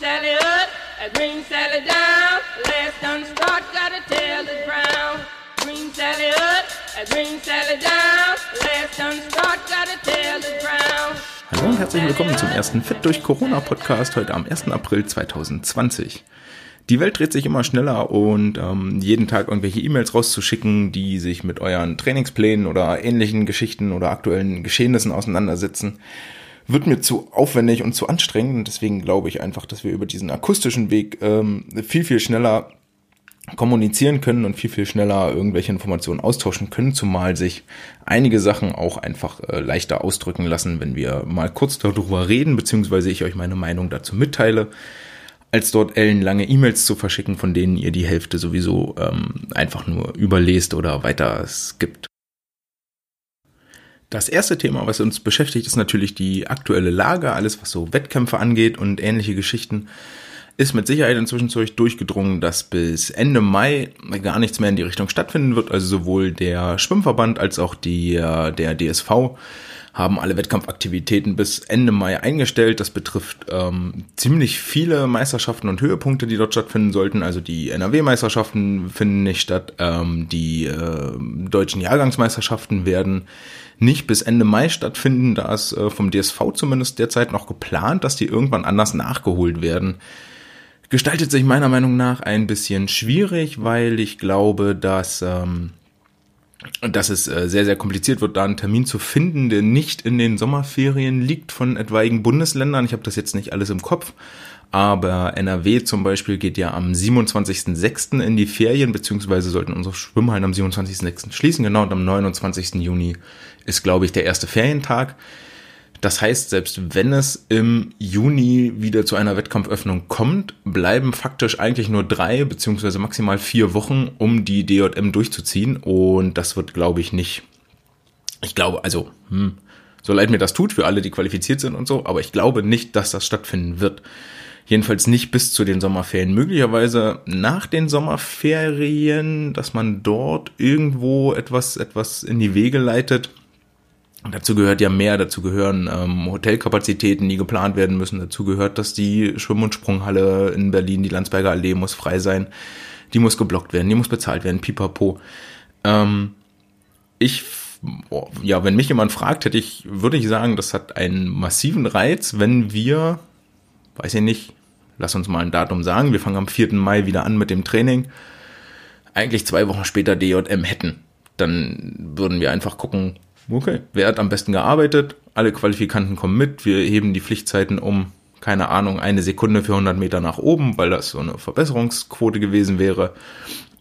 Sally up, and bring Sally down. Last done start, got a tail that's brown. Bring Sally up, and bring Sally down. Last done start, got a tail that's brown. Hallo und herzlich willkommen zum ersten Fit durch Corona Podcast heute am 1. April 2020. Die Welt dreht sich immer schneller und ähm, jeden Tag irgendwelche E-Mails rauszuschicken, die sich mit euren Trainingsplänen oder ähnlichen Geschichten oder aktuellen Geschehnissen auseinandersetzen, wird mir zu aufwendig und zu anstrengend. Und deswegen glaube ich einfach, dass wir über diesen akustischen Weg ähm, viel, viel schneller kommunizieren können und viel, viel schneller irgendwelche Informationen austauschen können, zumal sich einige Sachen auch einfach äh, leichter ausdrücken lassen, wenn wir mal kurz darüber reden, beziehungsweise ich euch meine Meinung dazu mitteile, als dort ellenlange E-Mails zu verschicken, von denen ihr die Hälfte sowieso ähm, einfach nur überlest oder weiter skippt. Das erste Thema, was uns beschäftigt, ist natürlich die aktuelle Lage, alles was so Wettkämpfe angeht und ähnliche Geschichten. Ist mit Sicherheit inzwischen durchgedrungen, dass bis Ende Mai gar nichts mehr in die Richtung stattfinden wird. Also sowohl der Schwimmverband als auch die, äh, der DSV haben alle Wettkampfaktivitäten bis Ende Mai eingestellt. Das betrifft ähm, ziemlich viele Meisterschaften und Höhepunkte, die dort stattfinden sollten. Also die NRW-Meisterschaften finden nicht statt. Ähm, die äh, deutschen Jahrgangsmeisterschaften werden nicht bis Ende Mai stattfinden. Da ist äh, vom DSV zumindest derzeit noch geplant, dass die irgendwann anders nachgeholt werden. Gestaltet sich meiner Meinung nach ein bisschen schwierig, weil ich glaube, dass ähm, dass es äh, sehr, sehr kompliziert wird, da einen Termin zu finden, der nicht in den Sommerferien liegt von etwaigen Bundesländern. Ich habe das jetzt nicht alles im Kopf, aber NRW zum Beispiel geht ja am 27.06. in die Ferien, beziehungsweise sollten unsere Schwimmhallen am 27.06. schließen, genau, und am 29. Juni ist, glaube ich, der erste Ferientag. Das heißt, selbst wenn es im Juni wieder zu einer Wettkampföffnung kommt, bleiben faktisch eigentlich nur drei beziehungsweise maximal vier Wochen, um die DJM durchzuziehen. Und das wird, glaube ich, nicht. Ich glaube, also, hm, so leid mir das tut für alle, die qualifiziert sind und so, aber ich glaube nicht, dass das stattfinden wird. Jedenfalls nicht bis zu den Sommerferien. Möglicherweise nach den Sommerferien, dass man dort irgendwo etwas, etwas in die Wege leitet Dazu gehört ja mehr, dazu gehören ähm, Hotelkapazitäten, die geplant werden müssen. Dazu gehört, dass die Schwimm- und Sprunghalle in Berlin, die Landsberger Allee, muss frei sein. Die muss geblockt werden, die muss bezahlt werden, pipapo. Ähm, ich, oh, ja, wenn mich jemand fragt, hätte ich, würde ich sagen, das hat einen massiven Reiz, wenn wir, weiß ich nicht, lass uns mal ein Datum sagen, wir fangen am 4. Mai wieder an mit dem Training, eigentlich zwei Wochen später DJM hätten. Dann würden wir einfach gucken, Okay. Wer hat am besten gearbeitet? Alle Qualifikanten kommen mit. Wir heben die Pflichtzeiten um, keine Ahnung, eine Sekunde für 100 Meter nach oben, weil das so eine Verbesserungsquote gewesen wäre.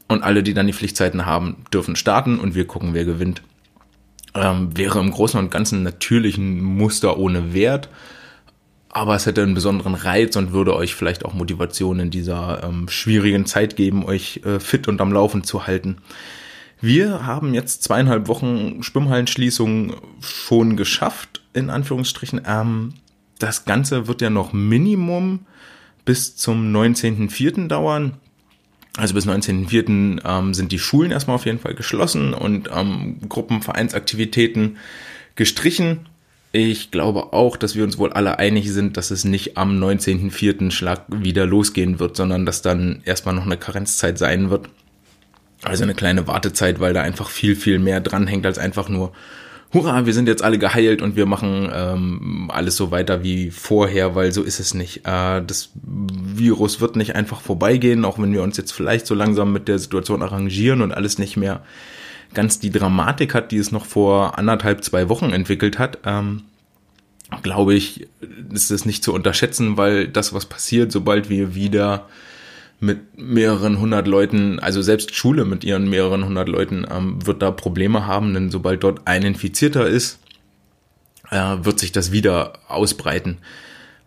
Und alle, die dann die Pflichtzeiten haben, dürfen starten und wir gucken, wer gewinnt. Ähm, wäre im Großen und Ganzen natürlich ein Muster ohne Wert. Aber es hätte einen besonderen Reiz und würde euch vielleicht auch Motivation in dieser ähm, schwierigen Zeit geben, euch äh, fit und am Laufen zu halten. Wir haben jetzt zweieinhalb Wochen Schwimmhallenschließung schon geschafft, in Anführungsstrichen. Ähm, das Ganze wird ja noch Minimum bis zum 19.04. dauern. Also bis 19.04. Ähm, sind die Schulen erstmal auf jeden Fall geschlossen und ähm, Gruppenvereinsaktivitäten gestrichen. Ich glaube auch, dass wir uns wohl alle einig sind, dass es nicht am 19.04. Schlag wieder losgehen wird, sondern dass dann erstmal noch eine Karenzzeit sein wird. Also eine kleine Wartezeit, weil da einfach viel, viel mehr dranhängt als einfach nur, hurra, wir sind jetzt alle geheilt und wir machen ähm, alles so weiter wie vorher, weil so ist es nicht. Äh, das Virus wird nicht einfach vorbeigehen, auch wenn wir uns jetzt vielleicht so langsam mit der Situation arrangieren und alles nicht mehr ganz die Dramatik hat, die es noch vor anderthalb, zwei Wochen entwickelt hat. Ähm, glaube ich, ist es nicht zu unterschätzen, weil das, was passiert, sobald wir wieder mit mehreren hundert Leuten, also selbst Schule mit ihren mehreren hundert Leuten ähm, wird da Probleme haben, denn sobald dort ein Infizierter ist, äh, wird sich das wieder ausbreiten.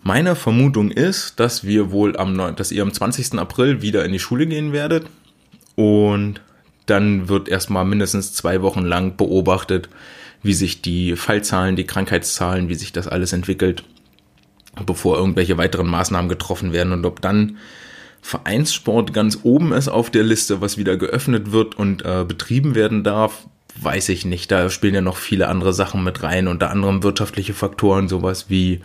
Meine Vermutung ist, dass wir wohl am 9, dass ihr am 20. April wieder in die Schule gehen werdet und dann wird erstmal mindestens zwei Wochen lang beobachtet, wie sich die Fallzahlen, die Krankheitszahlen, wie sich das alles entwickelt, bevor irgendwelche weiteren Maßnahmen getroffen werden und ob dann Vereinssport ganz oben ist auf der Liste, was wieder geöffnet wird und äh, betrieben werden darf, weiß ich nicht. Da spielen ja noch viele andere Sachen mit rein, unter anderem wirtschaftliche Faktoren, sowas wie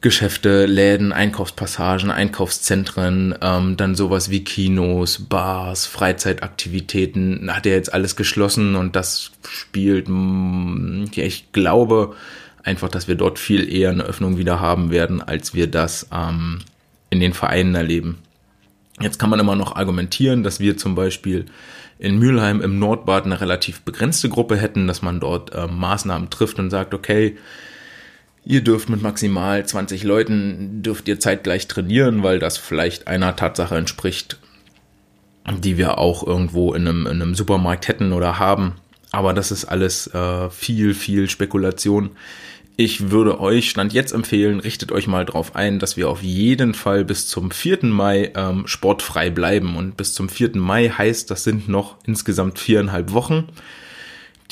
Geschäfte, Läden, Einkaufspassagen, Einkaufszentren, ähm, dann sowas wie Kinos, Bars, Freizeitaktivitäten, hat er jetzt alles geschlossen und das spielt, mm, ja, ich glaube einfach, dass wir dort viel eher eine Öffnung wieder haben werden, als wir das ähm, in den Vereinen erleben. Jetzt kann man immer noch argumentieren, dass wir zum Beispiel in Mülheim im Nordbad eine relativ begrenzte Gruppe hätten, dass man dort äh, Maßnahmen trifft und sagt, okay, ihr dürft mit maximal 20 Leuten, dürft ihr zeitgleich trainieren, weil das vielleicht einer Tatsache entspricht, die wir auch irgendwo in einem, in einem Supermarkt hätten oder haben. Aber das ist alles äh, viel, viel Spekulation. Ich würde euch Stand jetzt empfehlen, richtet euch mal drauf ein, dass wir auf jeden Fall bis zum 4. Mai ähm, sportfrei bleiben. Und bis zum 4. Mai heißt, das sind noch insgesamt viereinhalb Wochen,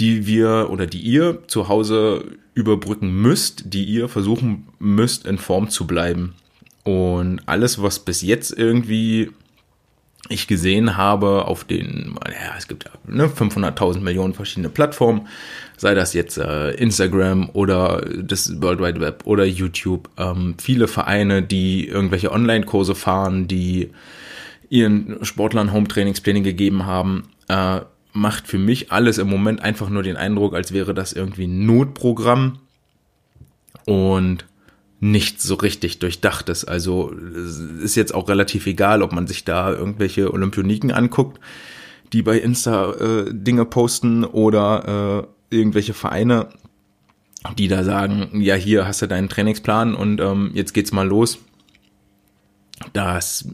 die wir oder die ihr zu Hause überbrücken müsst, die ihr versuchen müsst, in Form zu bleiben. Und alles, was bis jetzt irgendwie ich gesehen habe auf den, ja, es gibt ne, 500.000 Millionen verschiedene Plattformen, sei das jetzt äh, Instagram oder das World Wide Web oder YouTube, ähm, viele Vereine, die irgendwelche Online-Kurse fahren, die ihren Sportlern Home-Trainingspläne gegeben haben, äh, macht für mich alles im Moment einfach nur den Eindruck, als wäre das irgendwie ein Notprogramm. Und nichts so richtig durchdachtes. Also ist jetzt auch relativ egal, ob man sich da irgendwelche Olympioniken anguckt, die bei Insta äh, Dinge posten oder äh, irgendwelche Vereine, die da sagen, ja, hier hast du deinen Trainingsplan und ähm, jetzt geht's mal los. Das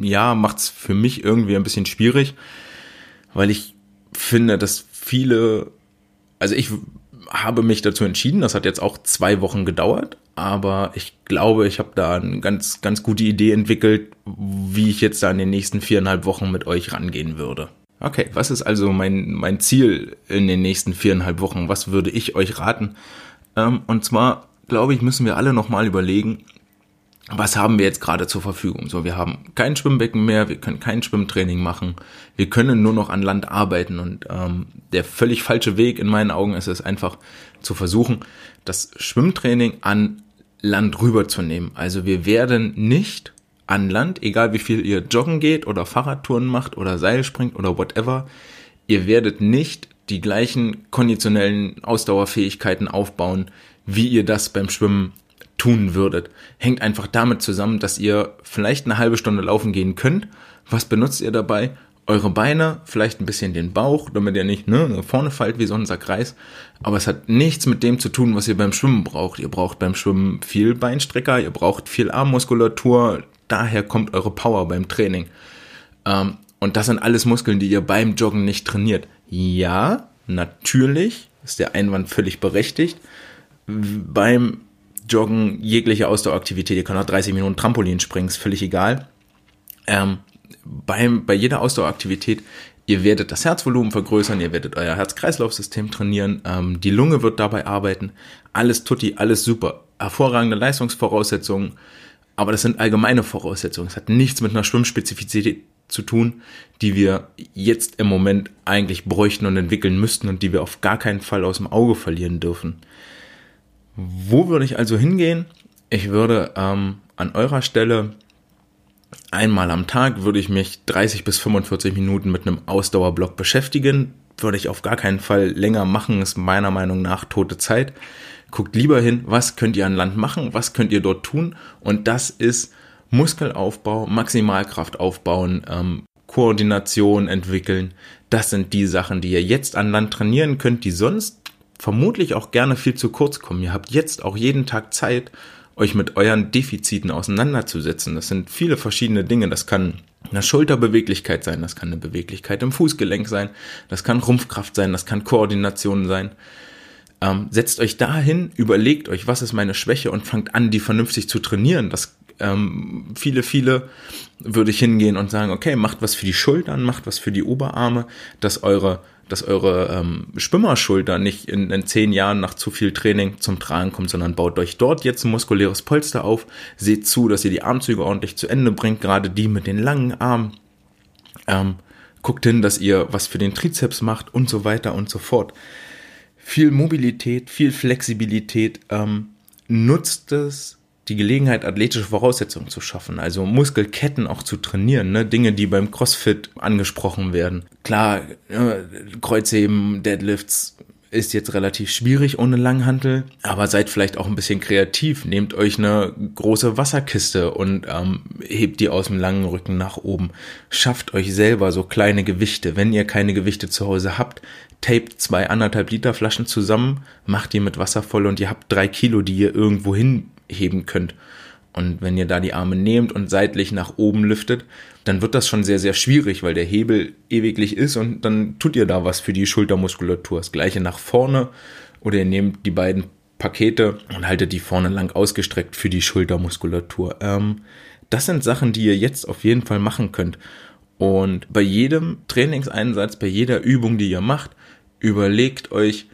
ja macht's für mich irgendwie ein bisschen schwierig, weil ich finde, dass viele, also ich habe mich dazu entschieden, das hat jetzt auch zwei Wochen gedauert, aber ich glaube, ich habe da eine ganz, ganz gute Idee entwickelt, wie ich jetzt da in den nächsten viereinhalb Wochen mit euch rangehen würde. Okay, was ist also mein, mein Ziel in den nächsten viereinhalb Wochen? Was würde ich euch raten? Ähm, und zwar, glaube ich, müssen wir alle nochmal überlegen, was haben wir jetzt gerade zur Verfügung? So, wir haben kein Schwimmbecken mehr, wir können kein Schwimmtraining machen, wir können nur noch an Land arbeiten und ähm, der völlig falsche Weg in meinen Augen ist es einfach zu versuchen, das Schwimmtraining an Land rüberzunehmen. Also wir werden nicht an Land, egal wie viel ihr joggen geht oder Fahrradtouren macht oder Seil springt oder whatever, ihr werdet nicht die gleichen konditionellen Ausdauerfähigkeiten aufbauen, wie ihr das beim Schwimmen tun würdet. Hängt einfach damit zusammen, dass ihr vielleicht eine halbe Stunde laufen gehen könnt. Was benutzt ihr dabei? Eure Beine, vielleicht ein bisschen den Bauch, damit ihr nicht ne, vorne fallt wie so ein Sack. Aber es hat nichts mit dem zu tun, was ihr beim Schwimmen braucht. Ihr braucht beim Schwimmen viel Beinstrecker, ihr braucht viel Armmuskulatur, daher kommt eure Power beim Training. Ähm, und das sind alles Muskeln, die ihr beim Joggen nicht trainiert. Ja, natürlich ist der Einwand völlig berechtigt. Beim Joggen, jegliche Ausdaueraktivität, ihr könnt auch 30 Minuten Trampolin springen, ist völlig egal. Ähm, beim, bei jeder Ausdaueraktivität, ihr werdet das Herzvolumen vergrößern, ihr werdet euer Herz-Kreislauf-System trainieren, ähm, die Lunge wird dabei arbeiten, alles tutti, alles super. Hervorragende Leistungsvoraussetzungen, aber das sind allgemeine Voraussetzungen. Es hat nichts mit einer Schwimmspezifität zu tun, die wir jetzt im Moment eigentlich bräuchten und entwickeln müssten und die wir auf gar keinen Fall aus dem Auge verlieren dürfen. Wo würde ich also hingehen? Ich würde ähm, an eurer Stelle einmal am Tag würde ich mich 30 bis 45 Minuten mit einem Ausdauerblock beschäftigen. Würde ich auf gar keinen Fall länger machen, ist meiner Meinung nach tote Zeit guckt lieber hin, was könnt ihr an Land machen, was könnt ihr dort tun und das ist Muskelaufbau, Maximalkraft aufbauen, ähm, Koordination entwickeln. Das sind die Sachen, die ihr jetzt an Land trainieren könnt, die sonst vermutlich auch gerne viel zu kurz kommen. Ihr habt jetzt auch jeden Tag Zeit, euch mit euren Defiziten auseinanderzusetzen. Das sind viele verschiedene Dinge. Das kann eine Schulterbeweglichkeit sein, das kann eine Beweglichkeit im Fußgelenk sein, das kann Rumpfkraft sein, das kann Koordination sein. Ähm, setzt euch dahin, überlegt euch, was ist meine Schwäche und fangt an, die vernünftig zu trainieren. Das ähm, viele, viele würde ich hingehen und sagen, okay, macht was für die Schultern, macht was für die Oberarme, dass eure dass eure ähm, Schwimmerschulter nicht in, in zehn Jahren nach zu viel Training zum Tragen kommt, sondern baut euch dort jetzt ein muskuläres Polster auf, seht zu, dass ihr die Armzüge ordentlich zu Ende bringt, gerade die mit den langen Armen, ähm, guckt hin, dass ihr was für den Trizeps macht und so weiter und so fort viel Mobilität, viel Flexibilität. Ähm, nutzt es, die Gelegenheit, athletische Voraussetzungen zu schaffen, also Muskelketten auch zu trainieren, ne? Dinge, die beim CrossFit angesprochen werden. Klar, äh, Kreuzheben, Deadlifts, ist jetzt relativ schwierig ohne Langhantel, aber seid vielleicht auch ein bisschen kreativ. Nehmt euch eine große Wasserkiste und ähm, hebt die aus dem langen Rücken nach oben. Schafft euch selber so kleine Gewichte. Wenn ihr keine Gewichte zu Hause habt, tapet zwei anderthalb Liter Flaschen zusammen, macht die mit Wasser voll und ihr habt drei Kilo, die ihr irgendwo hinheben könnt. Und wenn ihr da die Arme nehmt und seitlich nach oben lüftet, dann wird das schon sehr, sehr schwierig, weil der Hebel ewiglich ist und dann tut ihr da was für die Schultermuskulatur. Das gleiche nach vorne oder ihr nehmt die beiden Pakete und haltet die vorne lang ausgestreckt für die Schultermuskulatur. Ähm, das sind Sachen, die ihr jetzt auf jeden Fall machen könnt. Und bei jedem Trainingseinsatz, bei jeder Übung, die ihr macht, überlegt euch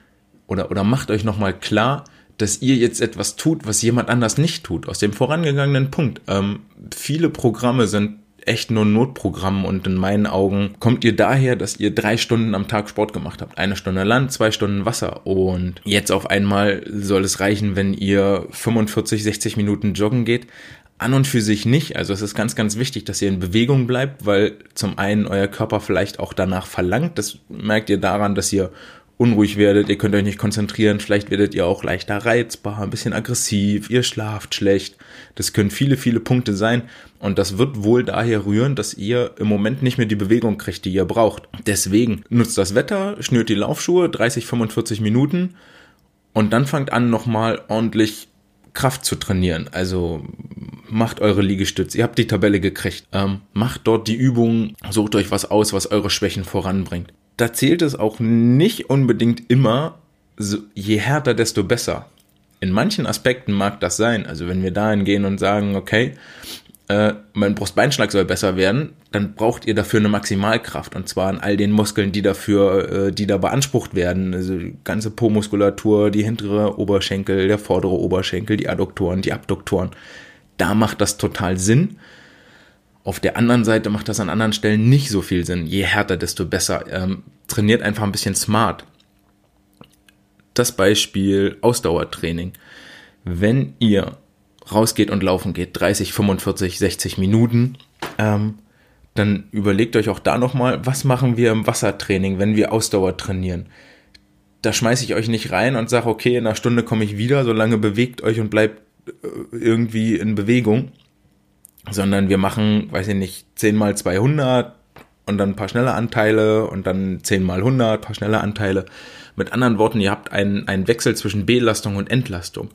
oder, oder macht euch nochmal klar, dass ihr jetzt etwas tut, was jemand anders nicht tut, aus dem vorangegangenen Punkt. Ähm, viele Programme sind echt nur Notprogramm und in meinen Augen kommt ihr daher, dass ihr drei Stunden am Tag Sport gemacht habt. Eine Stunde Land, zwei Stunden Wasser und jetzt auf einmal soll es reichen, wenn ihr 45, 60 Minuten joggen geht. An und für sich nicht. Also es ist ganz, ganz wichtig, dass ihr in Bewegung bleibt, weil zum einen euer Körper vielleicht auch danach verlangt. Das merkt ihr daran, dass ihr unruhig werdet, ihr könnt euch nicht konzentrieren, vielleicht werdet ihr auch leichter reizbar, ein bisschen aggressiv, ihr schlaft schlecht. Das können viele, viele Punkte sein und das wird wohl daher rühren, dass ihr im Moment nicht mehr die Bewegung kriegt, die ihr braucht. Deswegen nutzt das Wetter, schnürt die Laufschuhe 30, 45 Minuten und dann fangt an nochmal ordentlich Kraft zu trainieren. Also macht eure Liegestütze. Ihr habt die Tabelle gekriegt. Ähm, macht dort die Übungen, sucht euch was aus, was eure Schwächen voranbringt da zählt es auch nicht unbedingt immer, so, je härter, desto besser. In manchen Aspekten mag das sein. Also wenn wir dahin gehen und sagen, okay, äh, mein Brustbeinschlag soll besser werden, dann braucht ihr dafür eine Maximalkraft und zwar an all den Muskeln, die dafür, äh, die da beansprucht werden. Also die ganze Po-Muskulatur, die hintere Oberschenkel, der vordere Oberschenkel, die Adduktoren, die Abduktoren. Da macht das total Sinn. Auf der anderen Seite macht das an anderen Stellen nicht so viel Sinn. Je härter, desto besser. Ähm, trainiert einfach ein bisschen smart. Das Beispiel Ausdauertraining. Wenn ihr rausgeht und laufen geht, 30, 45, 60 Minuten, ähm, dann überlegt euch auch da nochmal, was machen wir im Wassertraining, wenn wir Ausdauer trainieren. Da schmeiße ich euch nicht rein und sage, okay, in einer Stunde komme ich wieder, solange bewegt euch und bleibt äh, irgendwie in Bewegung sondern wir machen, weiß ich nicht, 10 mal 200 und dann ein paar schnelle Anteile und dann 10 mal 100, paar schnelle Anteile. Mit anderen Worten, ihr habt einen, einen Wechsel zwischen Belastung und Entlastung.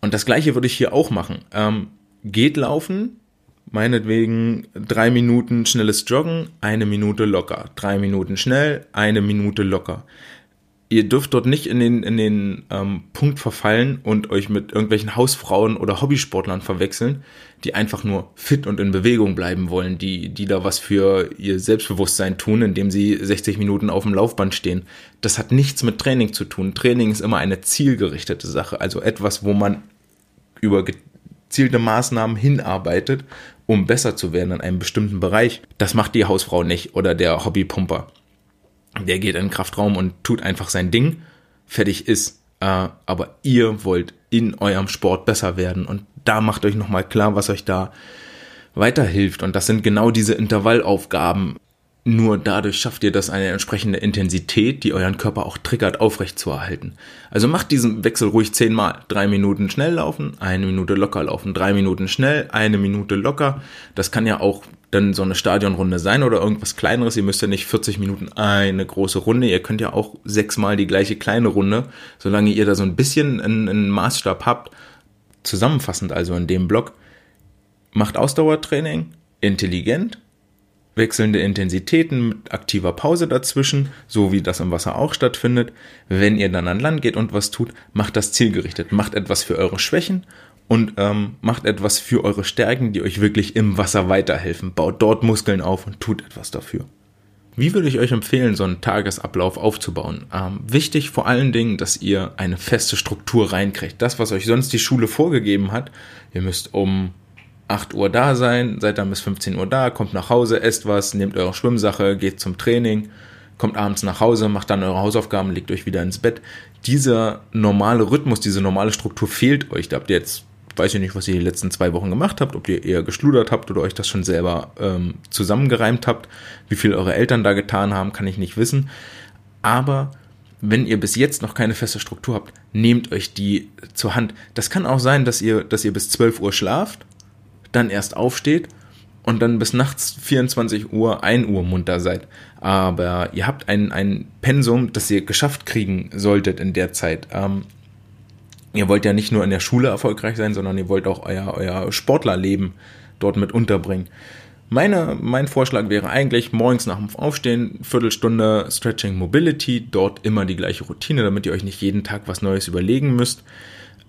Und das gleiche würde ich hier auch machen. Ähm, geht laufen, meinetwegen drei Minuten schnelles Joggen, eine Minute locker. Drei Minuten schnell, eine Minute locker ihr dürft dort nicht in den, in den ähm, Punkt verfallen und euch mit irgendwelchen Hausfrauen oder Hobbysportlern verwechseln, die einfach nur fit und in Bewegung bleiben wollen, die, die da was für ihr Selbstbewusstsein tun, indem sie 60 Minuten auf dem Laufband stehen. Das hat nichts mit Training zu tun. Training ist immer eine zielgerichtete Sache, also etwas, wo man über gezielte Maßnahmen hinarbeitet, um besser zu werden in einem bestimmten Bereich. Das macht die Hausfrau nicht oder der Hobbypumper der geht in den Kraftraum und tut einfach sein Ding, fertig ist. Äh, aber ihr wollt in eurem Sport besser werden und da macht euch nochmal klar, was euch da weiterhilft. Und das sind genau diese Intervallaufgaben. Nur dadurch schafft ihr das eine entsprechende Intensität, die euren Körper auch triggert, aufrechtzuerhalten. Also macht diesen Wechsel ruhig zehnmal. Drei Minuten schnell laufen, eine Minute locker laufen, drei Minuten schnell, eine Minute locker. Das kann ja auch dann so eine Stadionrunde sein oder irgendwas kleineres. Ihr müsst ja nicht 40 Minuten eine große Runde. Ihr könnt ja auch sechsmal die gleiche kleine Runde, solange ihr da so ein bisschen einen, einen Maßstab habt. Zusammenfassend also in dem Block. Macht Ausdauertraining intelligent, wechselnde Intensitäten mit aktiver Pause dazwischen, so wie das im Wasser auch stattfindet. Wenn ihr dann an Land geht und was tut, macht das zielgerichtet, macht etwas für eure Schwächen und ähm, macht etwas für eure Stärken, die euch wirklich im Wasser weiterhelfen. Baut dort Muskeln auf und tut etwas dafür. Wie würde ich euch empfehlen, so einen Tagesablauf aufzubauen? Ähm, wichtig vor allen Dingen, dass ihr eine feste Struktur reinkriegt. Das, was euch sonst die Schule vorgegeben hat, ihr müsst um 8 Uhr da sein, seid dann bis 15 Uhr da, kommt nach Hause, esst was, nehmt eure Schwimmsache, geht zum Training, kommt abends nach Hause, macht dann eure Hausaufgaben, legt euch wieder ins Bett. Dieser normale Rhythmus, diese normale Struktur fehlt euch. Da habt ihr jetzt, weiß ich nicht, was ihr die letzten zwei Wochen gemacht habt, ob ihr eher geschludert habt oder euch das schon selber ähm, zusammengereimt habt. Wie viel eure Eltern da getan haben, kann ich nicht wissen. Aber wenn ihr bis jetzt noch keine feste Struktur habt, nehmt euch die zur Hand. Das kann auch sein, dass ihr, dass ihr bis 12 Uhr schlaft, dann erst aufsteht und dann bis nachts 24 Uhr, 1 Uhr munter seid. Aber ihr habt ein, ein Pensum, das ihr geschafft kriegen solltet in der Zeit. Ähm, ihr wollt ja nicht nur in der Schule erfolgreich sein, sondern ihr wollt auch euer, euer Sportlerleben dort mit unterbringen. Meine, mein Vorschlag wäre eigentlich morgens nach dem Aufstehen, Viertelstunde Stretching Mobility, dort immer die gleiche Routine, damit ihr euch nicht jeden Tag was Neues überlegen müsst.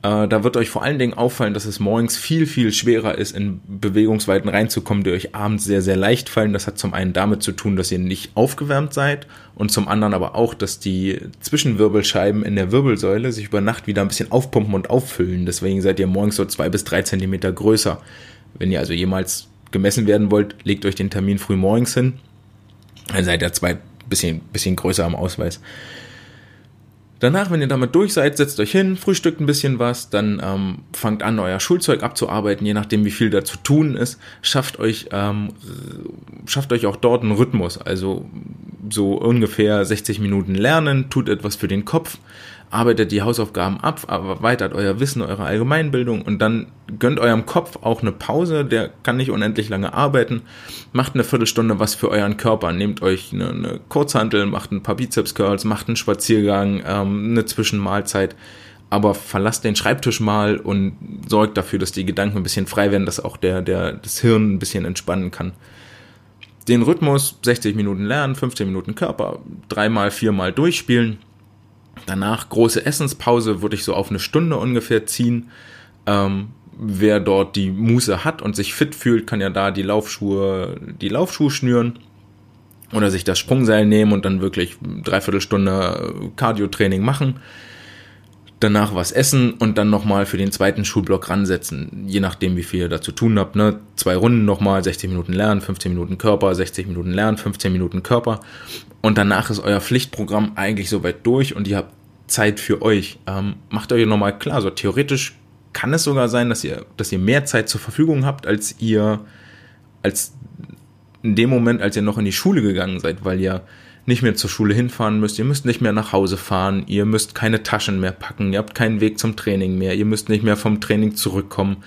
Äh, da wird euch vor allen Dingen auffallen, dass es morgens viel, viel schwerer ist, in Bewegungsweiten reinzukommen, die euch abends sehr, sehr leicht fallen. Das hat zum einen damit zu tun, dass ihr nicht aufgewärmt seid und zum anderen aber auch, dass die Zwischenwirbelscheiben in der Wirbelsäule sich über Nacht wieder ein bisschen aufpumpen und auffüllen. Deswegen seid ihr morgens so zwei bis drei Zentimeter größer. Wenn ihr also jemals gemessen werden wollt, legt euch den Termin früh morgens hin. Dann seid ihr zwei bisschen, bisschen größer am Ausweis. Danach, wenn ihr damit durch seid, setzt euch hin, frühstückt ein bisschen was, dann ähm, fangt an, euer Schulzeug abzuarbeiten, je nachdem, wie viel da zu tun ist. Schafft euch, ähm, schafft euch auch dort einen Rhythmus, also so ungefähr 60 Minuten lernen, tut etwas für den Kopf, arbeitet die Hausaufgaben ab, erweitert euer Wissen, eure Allgemeinbildung und dann gönnt eurem Kopf auch eine Pause, der kann nicht unendlich lange arbeiten, macht eine Viertelstunde was für euren Körper, nehmt euch eine, eine Kurzhantel, macht ein paar Bizeps-Curls, macht einen Spaziergang, ähm, eine Zwischenmahlzeit, aber verlasst den Schreibtisch mal und sorgt dafür, dass die Gedanken ein bisschen frei werden, dass auch der, der, das Hirn ein bisschen entspannen kann. Den Rhythmus 60 Minuten lernen, 15 Minuten Körper, dreimal, viermal durchspielen Danach große Essenspause würde ich so auf eine Stunde ungefähr ziehen. Ähm, wer dort die Muße hat und sich fit fühlt, kann ja da die Laufschuhe, die Laufschuhe schnüren oder sich das Sprungseil nehmen und dann wirklich dreiviertel Stunde Cardio-Training machen. Danach was essen und dann nochmal für den zweiten Schulblock ransetzen, je nachdem, wie viel ihr da zu tun habt. Ne? Zwei Runden nochmal, 60 Minuten Lernen, 15 Minuten Körper, 60 Minuten Lernen, 15 Minuten Körper. Und danach ist euer Pflichtprogramm eigentlich soweit durch und ihr habt Zeit für euch. Ähm, macht euch nochmal klar, so theoretisch kann es sogar sein, dass ihr, dass ihr mehr Zeit zur Verfügung habt, als ihr, als in dem Moment, als ihr noch in die Schule gegangen seid, weil ihr nicht mehr zur Schule hinfahren müsst, ihr müsst nicht mehr nach Hause fahren, ihr müsst keine Taschen mehr packen, ihr habt keinen Weg zum Training mehr, ihr müsst nicht mehr vom Training zurückkommen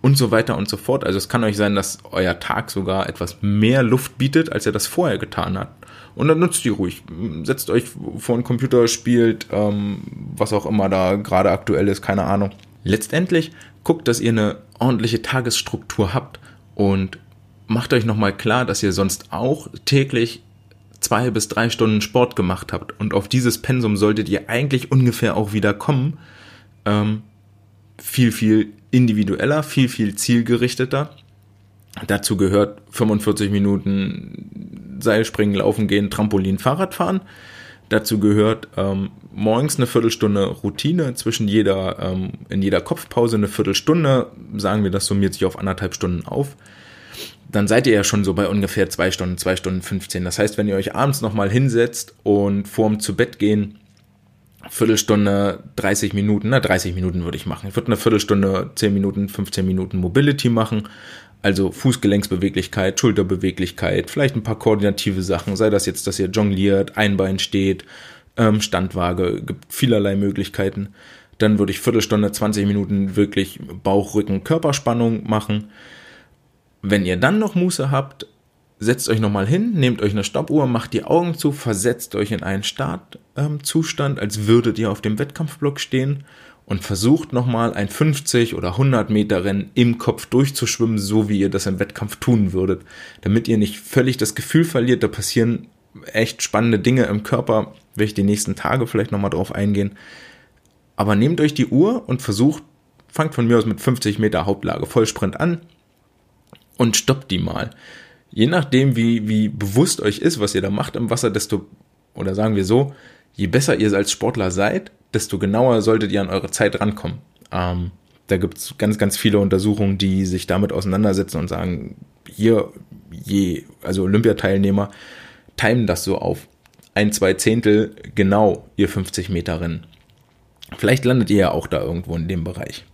und so weiter und so fort. Also es kann euch sein, dass euer Tag sogar etwas mehr Luft bietet, als ihr das vorher getan habt. Und dann nutzt die ruhig. Setzt euch vor einen Computer, spielt, ähm, was auch immer da gerade aktuell ist, keine Ahnung. Letztendlich guckt, dass ihr eine ordentliche Tagesstruktur habt und macht euch nochmal klar, dass ihr sonst auch täglich zwei bis drei Stunden Sport gemacht habt. Und auf dieses Pensum solltet ihr eigentlich ungefähr auch wieder kommen. Ähm, viel, viel individueller, viel, viel zielgerichteter. Dazu gehört 45 Minuten Seilspringen, Laufen gehen, Trampolin, Fahrradfahren. Dazu gehört ähm, morgens eine Viertelstunde Routine, zwischen jeder, ähm, in jeder Kopfpause eine Viertelstunde, sagen wir, das summiert sich auf anderthalb Stunden auf. Dann seid ihr ja schon so bei ungefähr zwei Stunden, zwei Stunden 15. Das heißt, wenn ihr euch abends nochmal hinsetzt und vorm zu Bett gehen Viertelstunde, 30 Minuten, na 30 Minuten würde ich machen. Ich würde eine Viertelstunde, 10 Minuten, 15 Minuten Mobility machen. Also Fußgelenksbeweglichkeit, Schulterbeweglichkeit, vielleicht ein paar koordinative Sachen, sei das jetzt, dass ihr jongliert, Einbein steht, ähm, Standwaage, gibt vielerlei Möglichkeiten. Dann würde ich Viertelstunde, 20 Minuten wirklich Bauch, Rücken, Körperspannung machen. Wenn ihr dann noch Muße habt, setzt euch nochmal hin, nehmt euch eine Stoppuhr, macht die Augen zu, versetzt euch in einen Startzustand, ähm, als würdet ihr auf dem Wettkampfblock stehen und versucht nochmal ein 50 oder 100 Meter Rennen im Kopf durchzuschwimmen, so wie ihr das im Wettkampf tun würdet, damit ihr nicht völlig das Gefühl verliert, da passieren echt spannende Dinge im Körper, werde ich die nächsten Tage vielleicht nochmal drauf eingehen. Aber nehmt euch die Uhr und versucht, fangt von mir aus mit 50 Meter Hauptlage Vollsprint an und stoppt die mal je nachdem, wie, wie bewusst euch ist, was ihr da macht im Wasser, desto, oder sagen wir so, je besser ihr als Sportler seid, desto genauer solltet ihr an eure Zeit rankommen. Ähm, da gibt's ganz, ganz viele Untersuchungen, die sich damit auseinandersetzen und sagen, hier, je, also Olympiateilnehmer, timen das so auf ein, zwei Zehntel genau ihr 50 Meter Rennen. Vielleicht landet ihr ja auch da irgendwo in dem Bereich.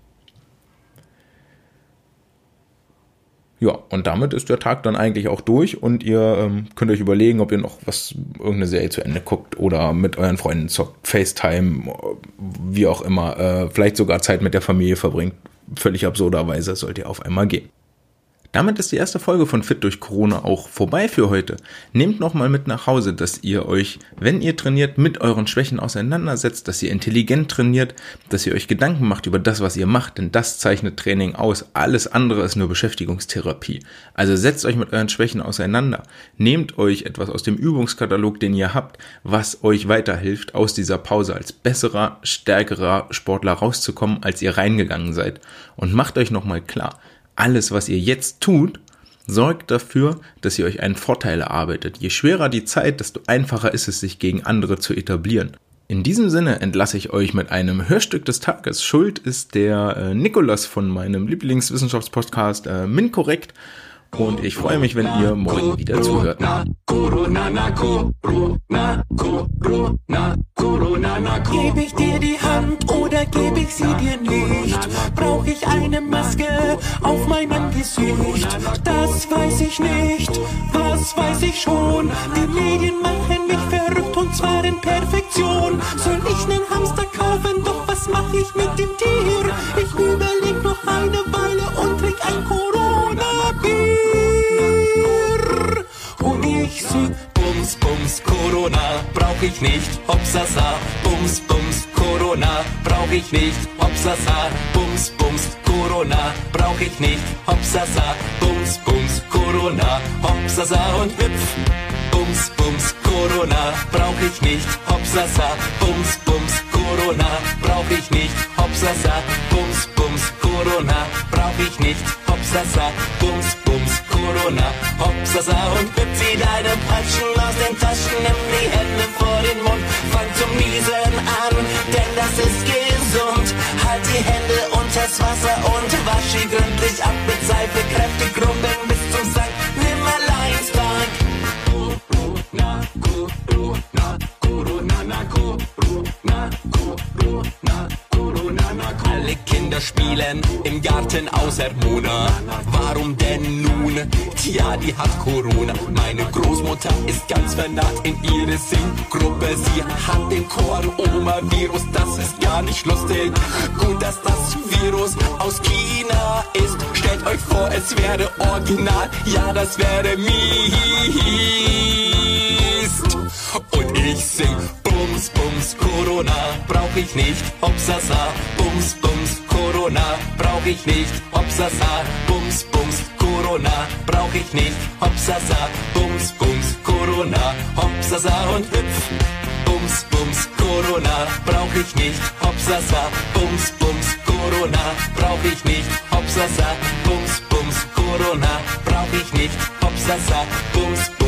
Ja, und damit ist der Tag dann eigentlich auch durch und ihr ähm, könnt euch überlegen, ob ihr noch was, irgendeine Serie zu Ende guckt oder mit euren Freunden zockt, FaceTime, wie auch immer, äh, vielleicht sogar Zeit mit der Familie verbringt. Völlig absurderweise sollt ihr auf einmal gehen. Damit ist die erste Folge von Fit durch Corona auch vorbei für heute. Nehmt nochmal mit nach Hause, dass ihr euch, wenn ihr trainiert, mit euren Schwächen auseinandersetzt, dass ihr intelligent trainiert, dass ihr euch Gedanken macht über das, was ihr macht, denn das zeichnet Training aus. Alles andere ist nur Beschäftigungstherapie. Also setzt euch mit euren Schwächen auseinander. Nehmt euch etwas aus dem Übungskatalog, den ihr habt, was euch weiterhilft, aus dieser Pause als besserer, stärkerer Sportler rauszukommen, als ihr reingegangen seid. Und macht euch nochmal klar, alles, was ihr jetzt tut, sorgt dafür, dass ihr euch einen Vorteil erarbeitet. Je schwerer die Zeit, desto einfacher ist es, sich gegen andere zu etablieren. In diesem Sinne entlasse ich euch mit einem Hörstück des Tages. Schuld ist der äh, Nikolas von meinem Lieblingswissenschaftspodcast äh, MinKorrekt und ich freue mich, wenn ihr morgen wieder zuhört. Gebe ich dir die Hand oder gebe ich sie dir nicht? Brauche ich eine Maske auf meinem Gesicht? Das weiß ich nicht, was weiß ich schon? Die Medien machen mich verrückt und zwar in Perfektion. Soll ich nen Hamster kaufen, doch was mach ich mit dem Tier? Ich überleg brauch ich nicht, Hopsasa, Bums, Bums, Corona, brauch ich nicht, Hopsasa, Bums, Bums, Corona, brauch ich nicht, Hopsasa, Bums, Bums, Corona, Hopsasa und hüpf. Bums, Bums, Corona, brauch ich nicht, Hopsasa, Bums, Bums, Corona, brauch ich nicht, Hopsasa, Bums, Bums, Corona, brauch ich nicht, Hopsasa, Bums, Bums, Corona, Hopsasa und zieh deine Patschen aus den Taschen, nimm die Hände vor den Mund, fang zum Niesen an, denn das ist gesund. Halt die Hände unters Wasser und wasch sie gründlich ab mit Seife, kräftig rubbeln bis zum Sankt Nimmerleinstag. Corona, Corona, Corona, na, Corona, Corona, na, Alle Kinder spielen im Garten außer Mona. Warum denn nun? Tja, die hat Corona. Meine Großmutter ist ganz vernarrt in ihre Singgruppe. Sie hat den Korn-Oma-Virus, das ist gar nicht lustig. Gut, dass das Virus aus China ist. Stellt euch vor, es wäre original. Ja, das wäre mies. Und ich sing Bums, Bums, Corona, brauch ich nicht. Hopsasa, Bums, Bums, Corona, brauch ich nicht. Hopsasa, Bums, Bums, Corona, brauch ich nicht. Hopsasa, Bums, Bums, Corona, Hopsasa und hüpf. Bums, Bums, Corona, brauch ich nicht. Hopsasa, Bums, Bums, Corona, brauch ich nicht. Hopsasa, Bums, Bums, Corona, brauch ich nicht. Hopsasa, Bums, Bums,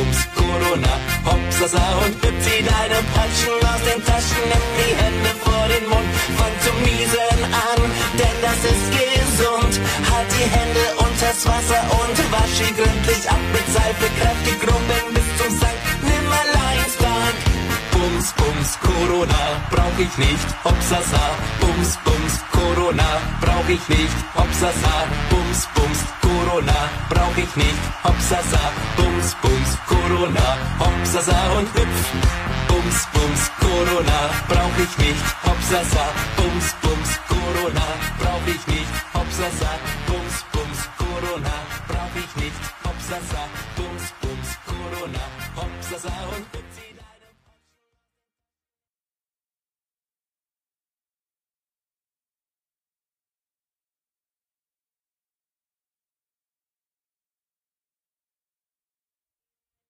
Corona, Hopsasa und zieh deine Patschen aus den Taschen, nimm die Hände vor den Mund, fang zum Niesen an, denn das ist gesund. Halt die Hände unters Wasser und wasch sie gründlich ab mit Seife, kräftig rubbeln bis zum Sankt Nimmerleinstag. Bums, Bums, Corona, brauch ich nicht, Hopsasa, Bums, Bums, Corona, brauch ich nicht, Hopsasa, Bums, Bums, Corona, brauch ich nicht, Hopsasa, Bums, Bums, Corona, Hopsasa und hüpf. Bums, Bums, Corona, brauch ich nicht, Hopsasa, Bums, Bums, Corona, brauch ich nicht, Hopsasa, Bums, Bums, Corona, brauch ich nicht, Hopsasa, Bums, Bums, Corona, Hopsasa und hüpf.